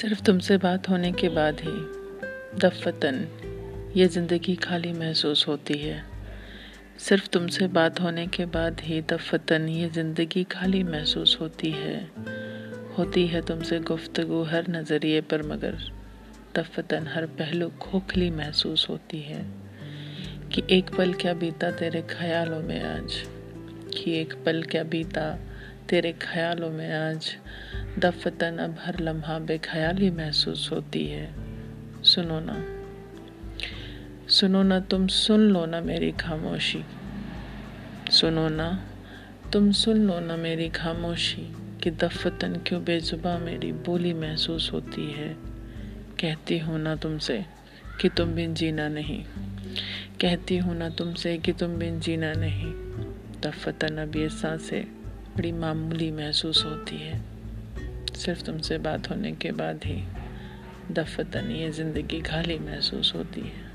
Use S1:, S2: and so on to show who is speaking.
S1: सिर्फ़ तुमसे बात होने के बाद ही दफतन ये ज़िंदगी खाली महसूस होती है। सिर्फ़ तुमसे बात होने के बाद ही दफतन ये ज़िंदगी खाली महसूस होती है। होती है तुमसे गुफ्तगु हर नज़रिए पर, मगर दफतन हर पहलू खोखली महसूस होती है कि एक पल क्या बीता तेरे ख्यालों में आज? कि एक पल क्या बीता तेरे ख्यालों में आज? दफतन अब हर लम्हा बेख्याली महसूस होती है। सुनो ना। सुनो ना, तुम सुन लो ना मेरी खामोशी। सुनो ना, तुम सुन लो ना मेरी खामोशी कि दफतन क्यों बेजुबा मेरी बोली महसूस होती है। कहती हूँ ना तुमसे कि तुम बिन जीना नहीं। कहती हूँ ना तुमसे कि तुम बिन जीना नहीं। दफतन अब ये साँसें बड़ी मामूली महसूस होती है। सिर्फ़ तुमसे बात होने के बाद ही दफतन ये ज़िंदगी खाली महसूस होती है।